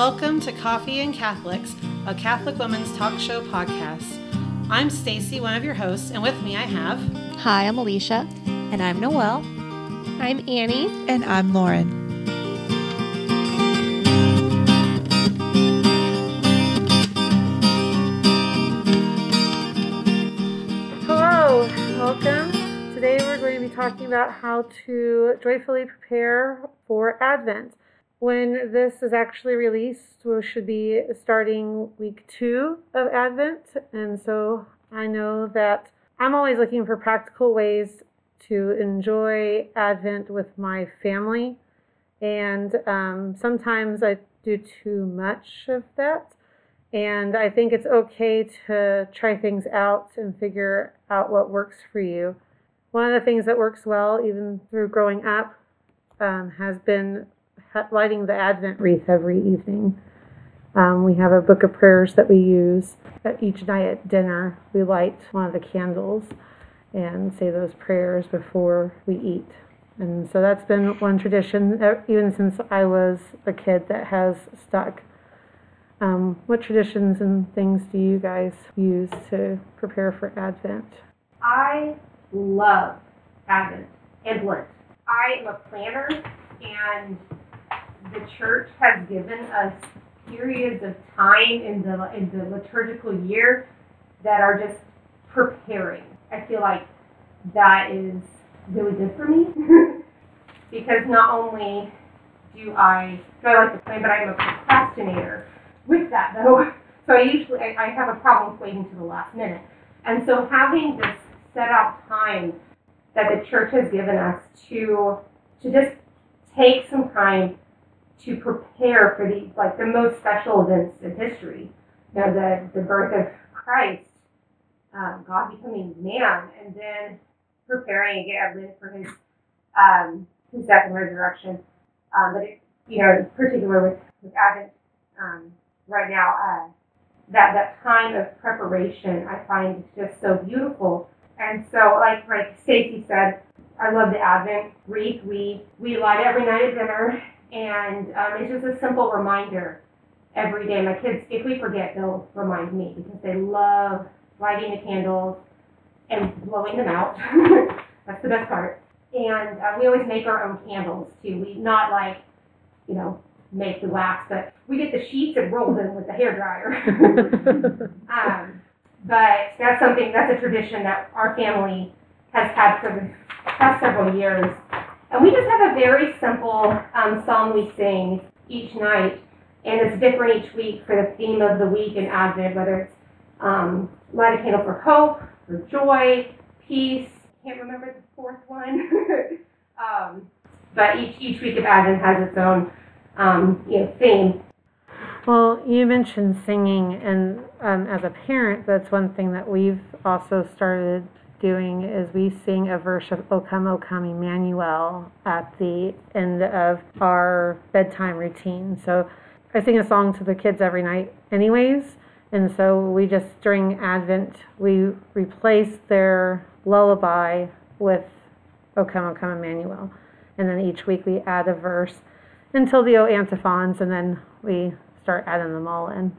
welcome to Coffee and Catholics, a Catholic women's talk show podcast. I'm Stacy, one of your hosts, and with me I have. Hi, I'm Alicia. And I'm Noelle. I'm Annie. And I'm Lauren. Hello, welcome. Today we're going to be talking about how to joyfully prepare for Advent. When this is actually released, we should be starting week two of Advent. And so I know that I'm always looking for practical ways to enjoy Advent with my family. And um, sometimes I do too much of that. And I think it's okay to try things out and figure out what works for you. One of the things that works well, even through growing up, um, has been lighting the Advent wreath every evening. Um, we have a book of prayers that we use at each night at dinner. We light one of the candles and say those prayers before we eat. And so that's been one tradition, even since I was a kid, that has stuck. Um, what traditions and things do you guys use to prepare for Advent? I love Advent and Lent. I am a planner, and the church has given us periods of time in the in the liturgical year that are just preparing. I feel like that is really good for me because not only do I do I like to play, but I'm a procrastinator with that though. So I usually I, I have a problem with waiting to the last minute. And so having this set out time that the church has given us to to just take some time to prepare for the like the most special events in history. You know, the, the birth of Christ, um, God becoming man, and then preparing again for his um, his death and resurrection. Um, but it, you know, in particular with, with Advent, um, right now, uh, that that time of preparation I find just so beautiful. And so, like like Stacy said, I love the Advent wreath. We we light every night at dinner, and um, it's just a simple reminder every day. My kids, if we forget, they'll remind me because they love lighting the candles and blowing them out. That's the best part. And uh, we always make our own candles too. We not like, you know, make the wax, but we get the sheets and roll them with the hair dryer. um, but that's something, that's a tradition that our family has had for the past several years. And we just have a very simple um, song we sing each night, and it's different each week for the theme of the week in Advent, whether it's um, light a candle for hope, for joy, peace. Can't remember the fourth one. um, but each each week of Advent has its own um, you know, theme. Well, you mentioned singing, and um, as a parent, that's one thing that we've also started doing is we sing a verse of O Come, O Come Emmanuel at the end of our bedtime routine. So I sing a song to the kids every night, anyways. And so we just, during Advent, we replace their lullaby with O Come, O Come Emmanuel. And then each week we add a verse until the O antiphons, and then we start adding them all in.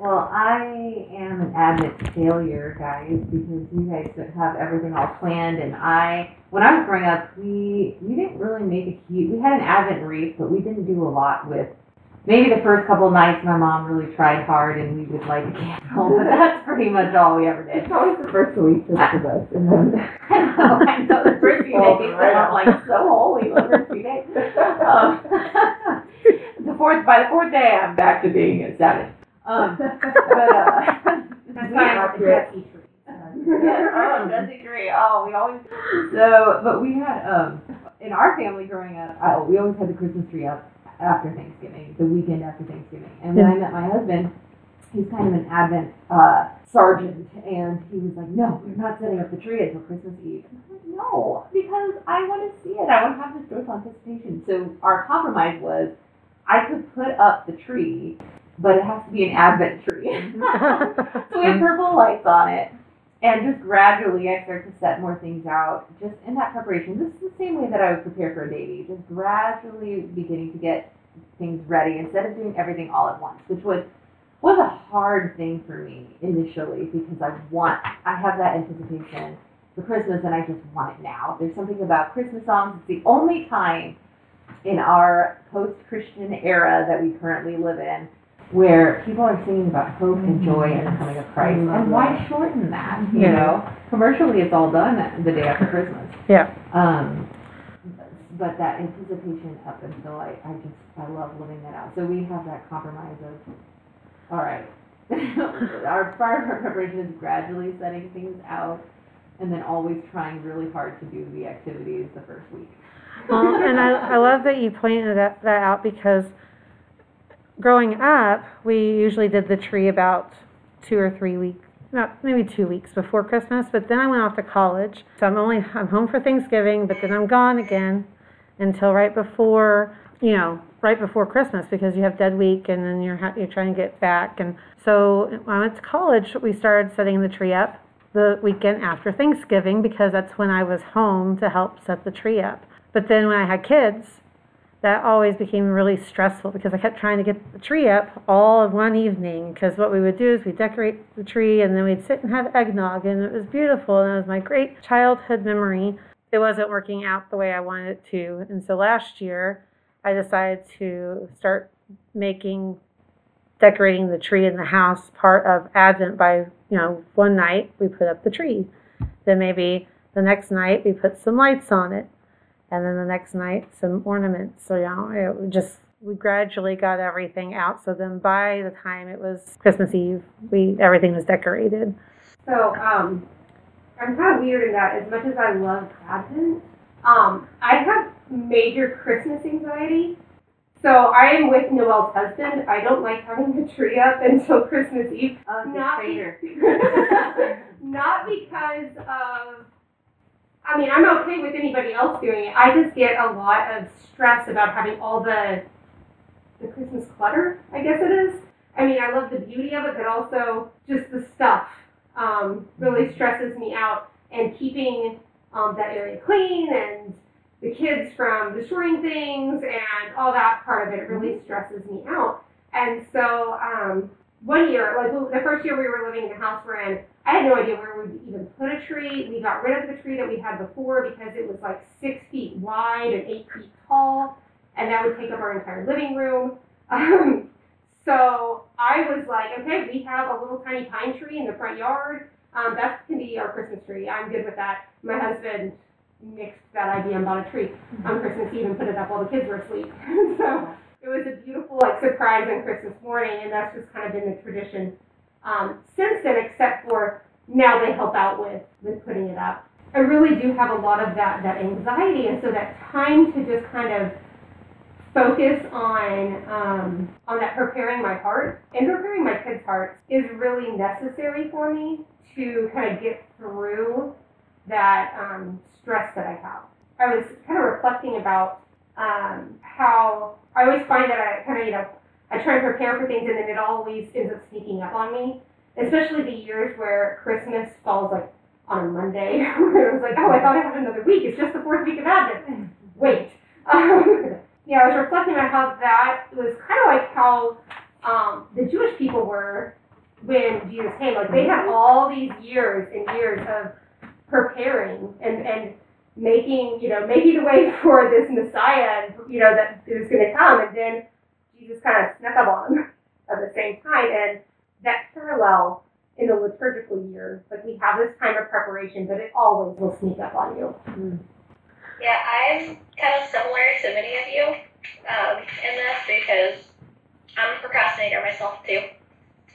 Well, I am an Advent failure, guys, because you guys have everything all planned, and I, when I was growing up, we we didn't really make a huge. We had an Advent wreath, but we didn't do a lot with. Maybe the first couple of nights, my mom really tried hard, and we would light a candle, but that's pretty much all we ever did. It's always the first week just for us, and then. I know, I know. The first few days, are like so holy. The first few days. Um, the fourth, by the fourth day, I'm back to being a savage. Um, but uh, That's why I'm the tree. oh, Jesse tree. Oh, we always. So, but we had um in our family growing up, I, we always had the Christmas tree up after Thanksgiving, the weekend after Thanksgiving. And when I met my husband, he's kind of an Advent uh, sergeant, and he was like, "No, we're not setting up the tree until Christmas Eve." And I'm like, "No, because I want to see it. I want to have this joyful anticipation." So our compromise was, I could put up the tree but it has to be an Advent tree. so we have mm-hmm. purple lights on it. And just gradually, I start to set more things out just in that preparation. This is the same way that I would prepare for a baby, just gradually beginning to get things ready instead of doing everything all at once, which was was a hard thing for me initially because I want I have that anticipation for Christmas and I just want it now. There's something about Christmas songs. It's the only time in our post-Christian era that we currently live in where people are singing about hope and joy and the coming of Christ. And why shorten that? You Yeah. know, commercially it's all done the day after Christmas. Yeah. Um, but that anticipation up until I, I just I love living that out. So we have that compromise of, all right, our fire preparation is gradually setting things out, and then always trying really hard to do the activities the first week. Well, and I, I love that you pointed that, that out because growing up, we usually did the tree about two or three weeks, not maybe two weeks before Christmas. But then I went off to college, so I'm only I'm home for Thanksgiving, but then I'm gone again until right before you know right before Christmas because you have dead week and then you're you're trying to get back. And so when I went to college, we started setting the tree up the weekend after Thanksgiving because that's when I was home to help set the tree up. But then when I had kids, that always became really stressful because I kept trying to get the tree up all in one evening. Because what we would do is we'd decorate the tree and then we'd sit and have eggnog, and it was beautiful. And it was my great childhood memory. It wasn't working out the way I wanted it to. And so last year, I decided to start making decorating the tree in the house part of Advent by, you know, one night we put up the tree. Then maybe the next night we put some lights on it and then the next night some ornaments. So you know, it just we gradually got everything out. So then by the time it was Christmas Eve, we everything was decorated. So, um, I'm kind of weird in that as much as I love Advent, um, I have major Christmas anxiety. So I am with Noelle's husband. I don't like having the tree up until Christmas Eve. Oh, Not traitor. Not because of, I mean, I'm okay with anybody else doing it. I just get a lot of stress about having all the, the Christmas clutter, I guess it is. I mean, I love the beauty of it, but also just the stuff um, really stresses me out. And keeping um, that area clean and the kids from destroying things and all that part of it really stresses me out. And so um, one year, like the first year we were living in the house we're in, I had no idea where we'd even put a tree. We got rid of the tree that we had before because it was like six feet wide and eight feet tall, and that would take up our entire living room. Um, so I was like, okay, we have a little tiny pine tree in the front yard. Um, that can be our Christmas tree. I'm good with that. My husband nixed that idea and bought a tree on Christmas Eve and put it up while the kids were asleep. so it was a beautiful like surprise on Christmas morning, and that's just kind of been the tradition um, since then. Except for now they help out with with putting it up. I really do have a lot of that that anxiety, and so that time to just kind of focus on um, on that preparing my heart and preparing my kids' hearts is really necessary for me to kind of get through that um, stress that I have. I was kind of reflecting about um, how I always find that I kind of you know I try and prepare for things and then it always ends up sneaking up on me, especially the years where Christmas falls like on a Monday. Where it was like oh I thought I had another week. It's just the fourth week of Advent. Wait. Um, yeah, I was reflecting on how that was kind of like how um, the Jewish people were when Jesus came. Like they had all these years and years of preparing and and making you know making the way for this Messiah and you know that it going to come, and then Jesus kind of snuck up on them at the same time, and that parallel in the liturgical year, like we have this time of preparation, but it always will sneak up on you. Yeah, I'm kind of similar to many of you um, in this because I'm a procrastinator myself too.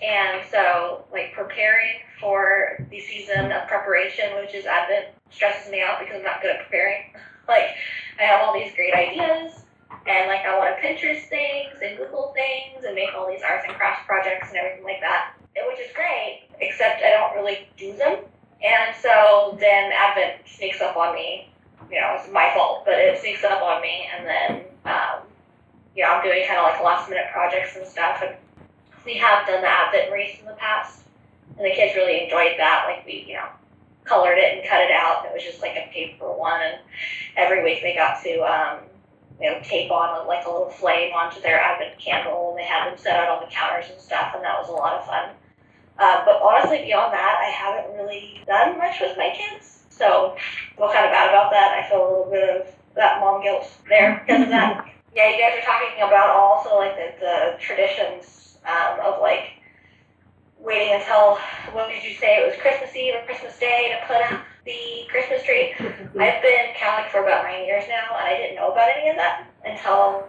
And so, like, preparing for the season of preparation, which is Advent, stresses me out because I'm not good at preparing. Like, I have all these great ideas, and like, I want to Pinterest things and Google things and make all these arts and crafts projects and everything like that, which is great, except I don't really do them. And so then Advent sneaks up on me you know, it's my fault, but it sneaks up on me, and then, um, you know, I'm doing kind of like last minute projects and stuff, and we have done the Advent wreath in the past, and the kids really enjoyed that. Like we, you know, colored it and cut it out, and it was just like a paper one, and every week they got to um, you know, tape on like a little flame onto their advent candle, and they had them set out on the counters and stuff, and that was a lot of fun. Uh, but honestly, beyond that, I haven't really done much with my kids. So I feel kind of bad about that. I feel a little bit of that mom guilt there because of that. Yeah, you guys are talking about also like the, the traditions um, of like waiting until when did you say it was Christmas Eve or Christmas Day to put up the Christmas tree? I've been Catholic for about nine years now, and I didn't know about any of that until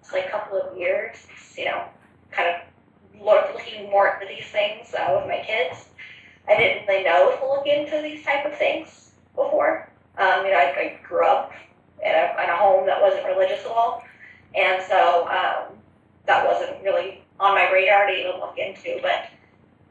it's like a couple of years. You know, kind of looking more into these things uh, with my kids. I didn't really know to look into these type of things before. Um, you know, I, I grew up in a, in a home that wasn't religious at all, and so um, that wasn't really on my radar to even look into. But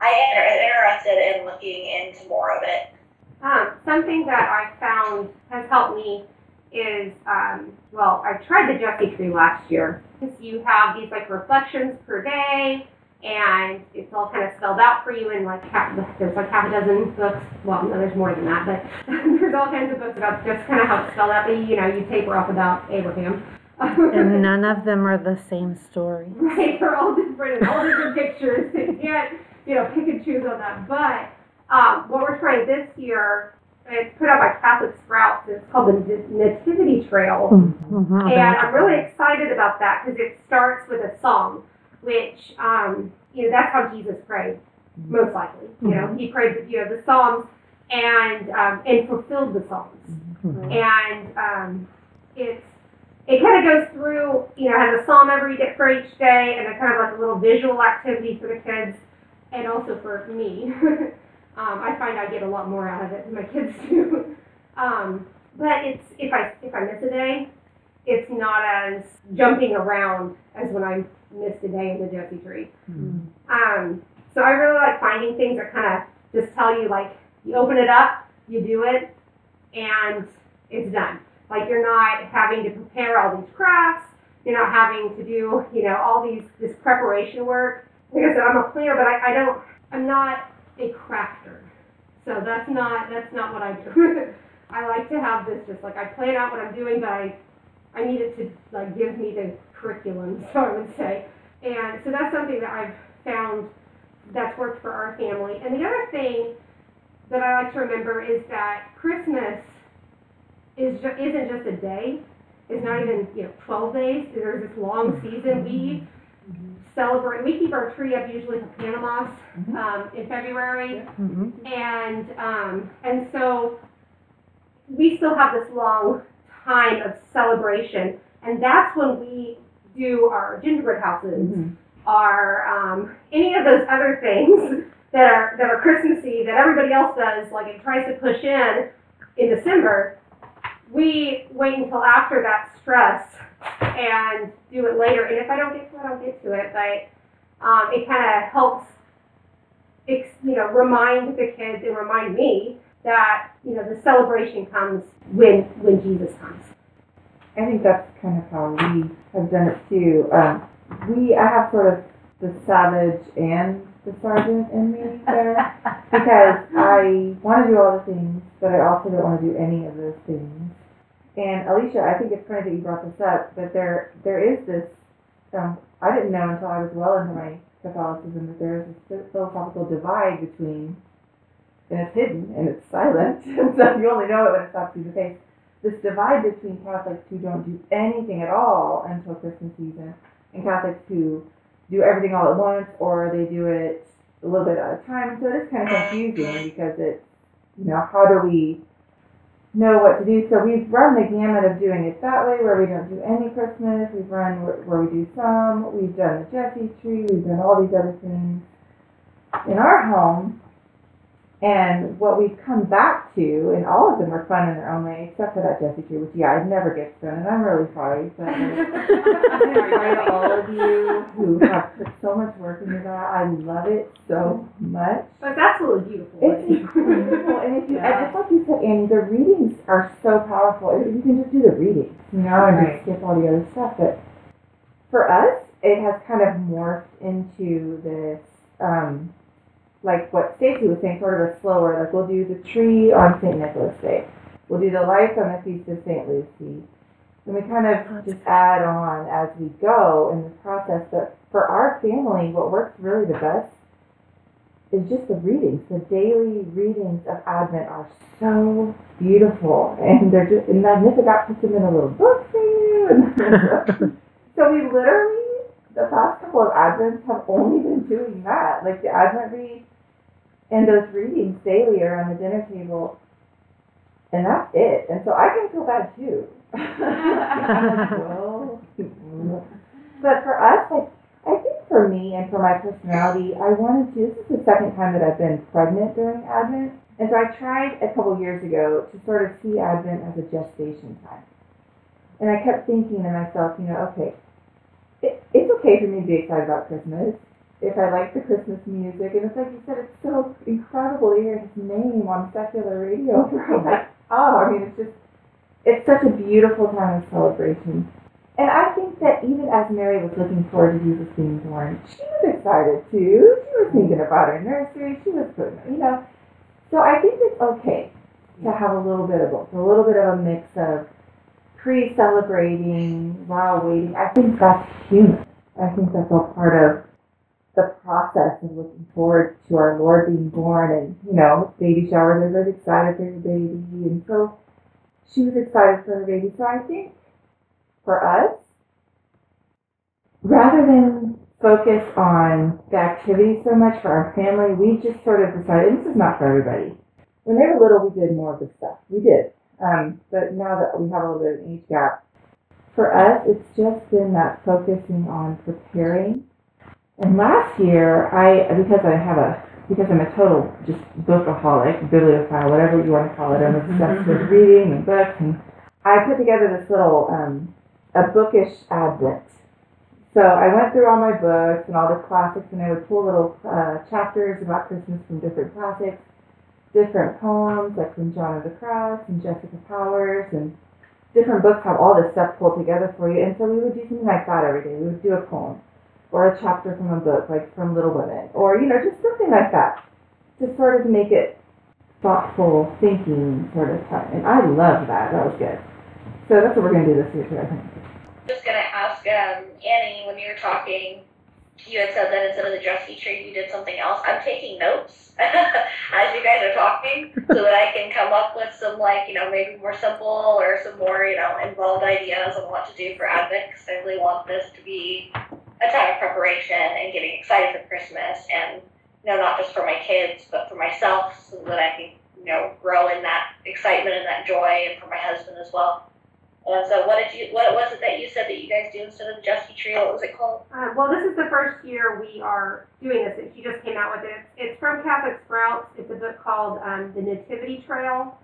I am interested in looking into more of it. Um, something that I found has helped me is, um, well, I tried the Jesse tree last year. Because you have these like reflections per day, and it's all kind of spelled out for you in like half, there's like half a dozen books. Well, no, there's more than that, but there's all kinds of books about just kind of how it's spelled out. But you know, you taper off about Abraham. And none of them are the same story. Right, they're all different and all different pictures. So you can't, you know, pick and choose on that. But um, what we're trying this year, it's put out by Catholic Sprouts. It's called the Nativity Trail. Mhm. And I'm really excited about that because it starts with a song, which, um, you know, that's how Jesus prayed, most likely. You know, he prayed, you know, the Psalms and um, and fulfilled the Psalms. And um, it's it kind of goes through, you know, has a psalm every day for each day, and a kind of like a little visual activity for the kids, and also for me. um, I find I get a lot more out of it than my kids do. um, but it's if I if I miss a day, it's not as jumping around as when I missed a day in the Jesse tree. Um, so I really like finding things that kind of just tell you like you open it up, you do it, and it's done. Like you're not having to prepare all these crafts. You're not having to do you know all these this preparation work. Like I said, I'm a planner, but I, I don't. I'm not a crafter. So that's not that's not what I do. I like to have this just like I plan out what I'm doing, but I I need it to like give me the curriculum, so I would say. And so that's something that I've found that's worked for our family. And the other thing that I like to remember is that Christmas is ju- isn't just a day. It's not even you know 12 days. There's this long season. We celebrate. We keep our tree up usually for Candlemas um, in February Mhm. and um, and so we still have this long time of celebration, and that's when we do our gingerbread houses, our um, any of those other things that are that are Christmassy that everybody else does, like it tries to push in in December. We wait until after that stress and do it later. And if I don't get to it, I don't get to it. But um, it kind of helps ex, you know, remind the kids and remind me that you know the celebration comes when when Jesus comes. I think that's kind of how we have done it too. Um, we, I have sort of the savage and the sergeant in me there because I want to do all the things, but I also don't want to do any of those things. And Alicia, I think it's funny that you brought this up, but there there is this. Um, I didn't know until I was well into my Catholicism that there is this philosophical divide between, and it's hidden and it's silent, and so you only know it when it stops you in the face this divide between Catholics who don't do anything at all until Christmas season and Catholics who do everything all at once or they do it a little bit at a time. So it is kind of confusing because it's, you know, how do we know what to do? So we've run the gamut of doing it that way where we don't do any Christmas. We've run where, where we do some. We've done the Jesse tree. We've done all these other things in our home. And what we've come back to, and all of them were fun in their own way, except for that Jesse tree, which yeah, it never gets done, and I'm really sorry. But I'm sorry to all of you who have put so much work into that. I love it so much. But it's absolutely beautiful. It's incredible, and if you, and it's like you said, Annie, the readings are so powerful. You can just do the readings, you know, and Right. just skip all the other stuff. But for us, it has kind of morphed into this, um, like what Stacy was saying, sort of a slower. Like we'll do the tree on Saint Nicholas Day. We'll do the lights on the feast of Saint Lucy. And we kind of just add on as we go in the process. But for our family, what works really the best is just the readings. The daily readings of Advent are so beautiful, and they're just and Magnificat puts them in a little book for you. So we literally the past couple of Advents have only been doing that, like the Advent wreath and those readings daily around the dinner table, and that's it. And so I can feel bad too. Like, well, but for us, like I think for me and for my personality, I wanted to. This is the second time that I've been pregnant during Advent, and so I tried a couple years ago to sort of see Advent as a gestation time. And I kept thinking to myself, you know, okay, it, it's okay for me to be excited about Christmas if I like the Christmas music, and it's like you said, it's so incredible to hear his name on secular radio. Oh, I mean, it's just, it's such a beautiful time of celebration. And I think that even as Mary was looking forward to Jesus being born, she was excited too. She was thinking about her nursery. She was putting, you know. So I think it's okay to have a little bit of both, a little bit of a mix of pre-celebrating while waiting. I think that's human. I think that's all part of the process of looking forward to our Lord being born and, you know, baby showers, everybody's excited for your baby. And so she was excited for her baby. So I think for us, rather than focus on the activity so much for our family, we just sort of decided this is not for everybody. When they were little, we did more of the stuff. We did. Um, but now that we have a little bit of an age gap, for us, it's just been that focusing on preparing. And last year, I because I have a because I'm a total just bookaholic, bibliophile, whatever you want to call it. I'm obsessed with reading and books, and I put together this little um, a bookish advent. So I went through all my books and all the classics, and I would pull little uh, chapters about Christmas from different classics, different poems, like from John of the Cross and Jessica Powers, and different books have all this stuff pulled together for you. And so we would do something like that every day. We would do a poem or a chapter from a book, like from Little Women, or you know, just something like that, to sort of make it thoughtful thinking sort of time. And I love that. That was good. So that's what we're gonna do this year too. I think. Just gonna ask um, Annie when you were talking, you had said that instead of the Jesse tree, you did something else. I'm taking notes as you guys are talking, so that I can come up with some like you know maybe more simple or some more you know involved ideas on what to do for Advent. Because I really want this to be a time of preparation and getting excited for Christmas, and you know not just for my kids but for myself, so that I can you know grow in that excitement and that joy, and for my husband as well. And so, what did you? What was it that you said that you guys do instead of the Jesse Tree? What was it called? Uh, well, this is the first year we are doing this. He just came out with it. It's from Catholic Sprouts. It's a book called um, The Nativity Trail,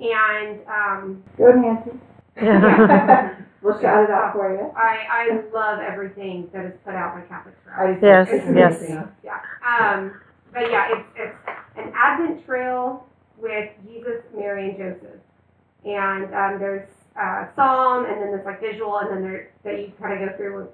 and um, Go Nancy. Yeah. we'll shout it out for you. I I love everything that is put out by Catholic Sprouts. I Yes, it's yes. amazing. Yeah. Um, but yeah, it's it's an Advent trail with Jesus, Mary, and Joseph, and um, there's uh, psalm, and then there's like visual, and then there that you kind of go through with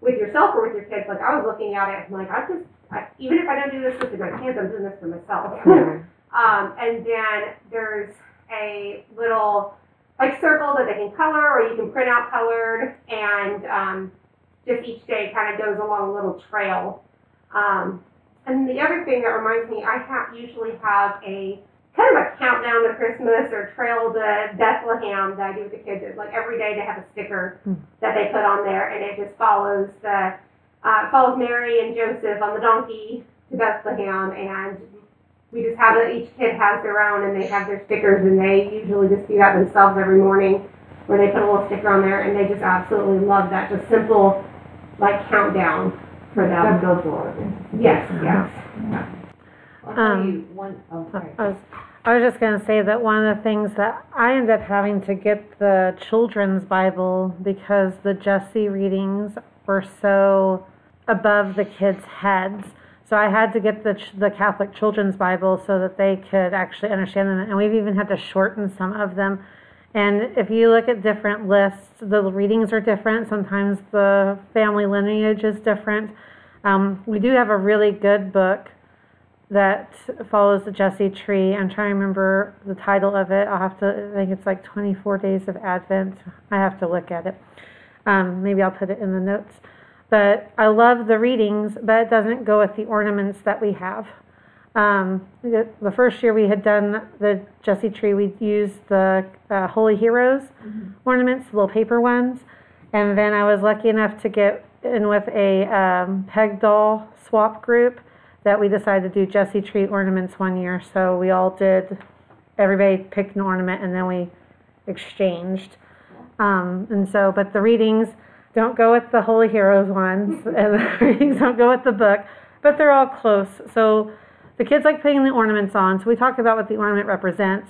with yourself or with your kids. Like I was looking at it, I'm like I just I, even if I don't do this with my kids, I'm doing this for myself. um, and then there's a little like circle that they can color, or you can print out colored, and um, just each day kind of goes along a little trail. Um, and the other thing that reminds me, I ha- usually have a kind of a countdown to Christmas or trail to Bethlehem that I do with the kids. It's like every day they have a sticker Hmm. that they put on there, and it just follows the uh, follows Mary and Joseph on the donkey to Bethlehem, and we just have it. Each kid has their own, and they have their stickers, and they usually just do that themselves every morning, where they put a little sticker on there, and they just absolutely love that. Just simple, like countdown for That them. builds a lot of. Yes, yes. I'll Um, you one, oh, sorry. I was, I was just going to say that one of the things that I ended up having to get the children's Bible because the Jesse readings were so above the kids' heads. So I had to get the the Catholic Children's Bible so that they could actually understand them, and we've even had to shorten some of them. And if you look at different lists, the readings are different. Sometimes the family lineage is different. Um, we do have a really good book that follows the Jesse tree. I'm trying to remember the title of it. I'll have to, I think it's like 24 Days of Advent. I have to look at it. Um, maybe I'll put it in the notes. But I love the readings, but it doesn't go with the ornaments that we have. Um, the, the first year we had done the Jesse tree, we used the uh, Holy Heroes ornaments, the little paper ones. And then I was lucky enough to get in with a um, peg doll swap group that we decided to do Jesse tree ornaments one year. So we all did, everybody picked an ornament and then we exchanged. Um, and so, but the readings don't go with the Holy Heroes ones, and the readings don't go with the book, but they're all close. So the kids like putting the ornaments on. So we talk about what the ornament represents,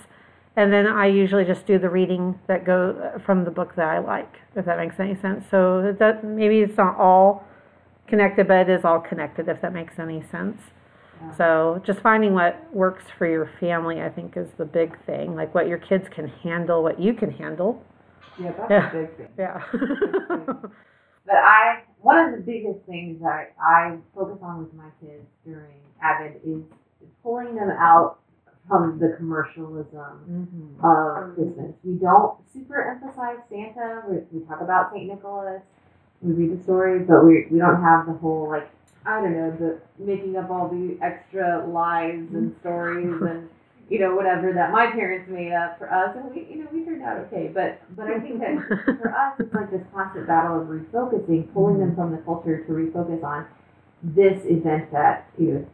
and then I usually just do the reading that go uh, from the book that I like, if that makes any sense. So that maybe it's not all connected, but it is all connected, if that makes any sense. Yeah. So just finding what works for your family, I think, is the big thing. Like what your kids can handle, what you can handle. Yeah, that's Yeah. a big thing. Yeah. But I, one of the biggest things that I focus on with my kids during Advent is pulling them out from the commercialism mm-hmm. of Christmas. We don't super emphasize Santa. We, we talk about Saint Nicholas. We read the stories, but we we don't have the whole like I don't know the making up all the extra lies and stories and you know whatever that my parents made up for us, and we you know we turned out okay. But but I think that for us it's like this constant battle of refocusing, pulling them from the culture to refocus on this event that you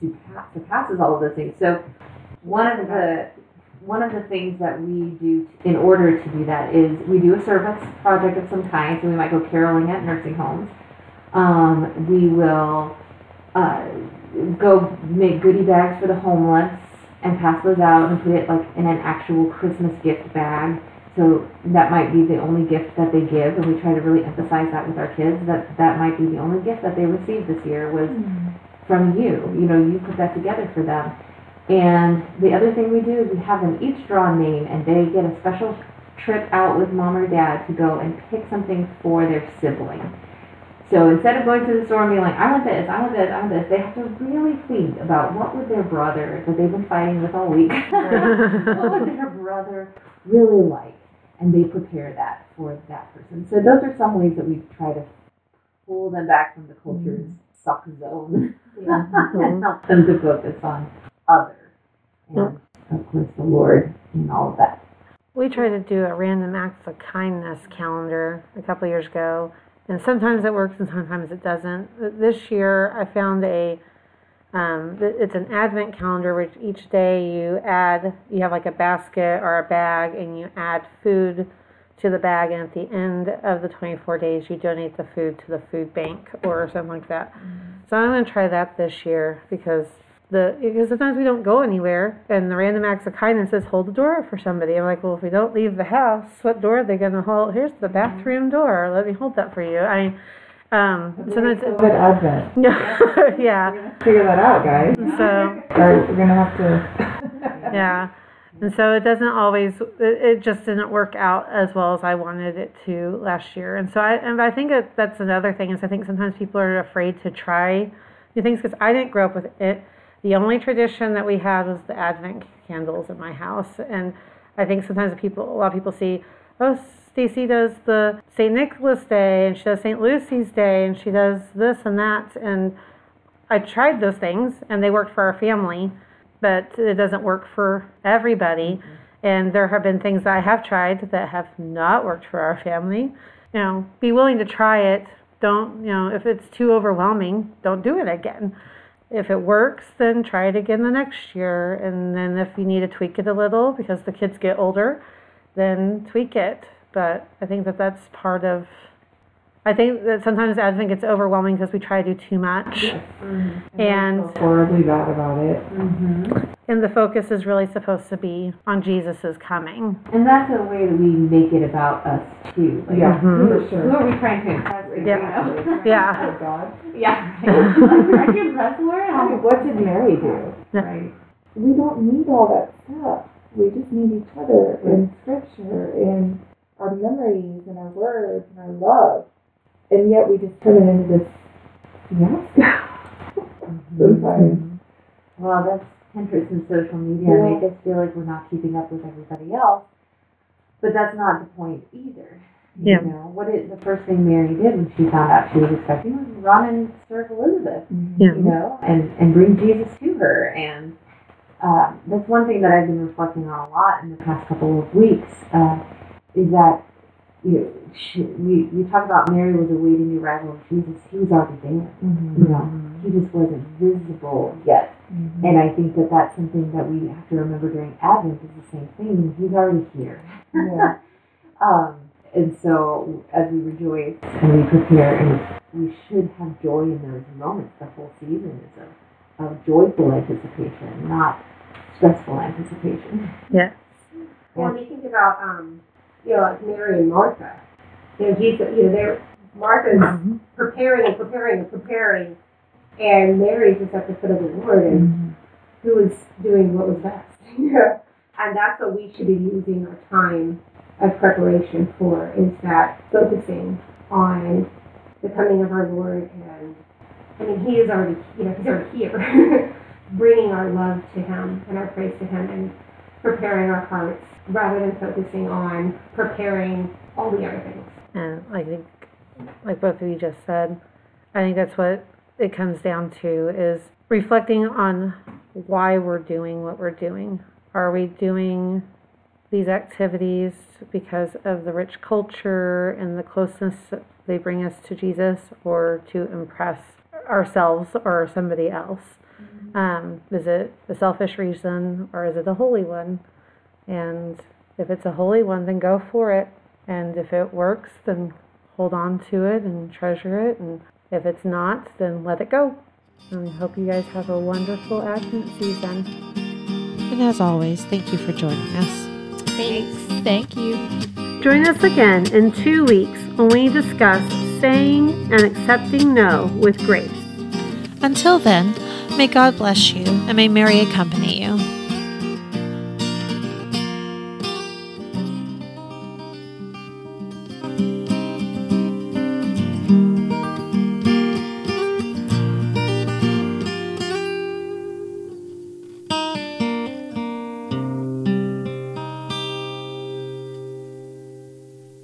know surpasses all of those things. So one of the one of the things that we do in order to do that is we do a service project of some kind. So we might go caroling at nursing homes. Um, we will uh, go make goodie bags for the homeless and pass those out and put it like in an actual Christmas gift bag. So that might be the only gift that they give, and we try to really emphasize that with our kids that that might be the only gift that they received this year was hmm. from you. You know, you put that together for them. And the other thing we do is we have them each draw a name, and they get a special trip out with mom or dad to go and pick something for their sibling. So instead of going to the store and being like, I want this, I want this, I want this, they have to really think about what would their brother that they've been fighting with all week, what would their brother really like? And they prepare that for that person. So those are some ways that we try to pull them back from the culture's mm-hmm. suck zone and mm-hmm. help them to focus on others. And of course the Lord and all of that. We tried to do a random acts of kindness calendar a couple years ago, and sometimes it works and sometimes it doesn't. This year, I found a um, it's an advent calendar which each day you add you have like a basket or a bag and you add food to the bag. And at the end of the 24 days you donate the food to the food bank or something like that. So i'm going to try that this year because the because sometimes we don't go anywhere and the random acts of kindness is hold the door for somebody. I'm like well if we don't leave the house what door are they going to hold? Here's the bathroom door. Let me hold that for you. I um sometimes COVID Advent. yeah. We're gonna figure that out, guys. so Or we're gonna have to. yeah. And so it doesn't always it, it just didn't work out as well as i wanted it to last year. And so i and i think that that's another thing is i think sometimes people are afraid to try new things because i didn't grow up with it the only tradition that we had was the advent candles in my house and i think sometimes people a lot of people see oh stacy does the st nicholas day and she does st lucy's day and she does this and that and i tried those things and they worked for our family but it doesn't work for everybody. Mm-hmm. And there have been things I have tried that have not worked for our family. You know, be willing to try it. Don't, you know, if it's too overwhelming, don't do it again. If it works, then try it again the next year. And then if you need to tweak it a little because the kids get older, then tweak it. But I think that that's part of, I think that sometimes Advent gets overwhelming because we try to do too much. And- I feel horribly bad about it. Mm-hmm. And the focus is really supposed to be on Jesus' coming. And that's a way that we make it about us too. Like, Yeah, Mhm. for Who are we trying to impress? You Yeah. know? Yeah. Oh God. yeah. Right. like, trying to impress Laura? What did Mary do? Right. We don't need all that stuff. We just need each other and scripture and our memories and our words and our love. And yet we just turn it into this fiasco sometimes. well, that's Pinterest and social media Yeah. make us feel like we're not keeping up with everybody else. But that's not the point either. Yeah. You know, what is the first thing Mary did when she found out she was expecting was run and serve Elizabeth. Yeah. You know, and and bring Jesus to her. And uh, that's one thing that I've been reflecting on a lot in the past couple of weeks. Uh, is that you know, she, we we talk about Mary was awaiting the arrival of Jesus. He was already there. Mhm. You know, he just wasn't visible yet. Mhm. And I think that that's something that we have to remember during Advent is the same thing. He's already here. Yeah. Um, and so as we rejoice and we prepare, and we should have joy in those moments. The whole season is of, of joyful anticipation, not stressful anticipation. Yes. Well, when you think about, um, you know, like Mary and Martha, you know, Jesus, you know, they're Martha's mm-hmm. preparing and preparing and preparing, and Mary's just at the foot of the Lord, and mm-hmm. who was doing what was best. and that's what we should be using our time of preparation for, is that focusing on the coming of our Lord, and I mean, He is already, you know, He's already here, bringing our love to Him and our praise to Him, and preparing our hearts rather than focusing on preparing all the other things. And I think, like both of you just said, I think that's what it comes down to is reflecting on why we're doing what we're doing. Are we doing these activities because of the rich culture and the closeness that they bring us to Jesus or to impress ourselves or somebody else? Um, is it a selfish reason or is it a holy one? And if it's a holy one, then go for it. And if it works, then hold on to it and treasure it. And if it's not, then let it go. And we hope you guys have a wonderful Advent season. And as always, thank you for joining us. Thanks. Thank you. Join us again in two weeks when we discuss saying and accepting no with grace. Until then, may God bless you and may Mary accompany you.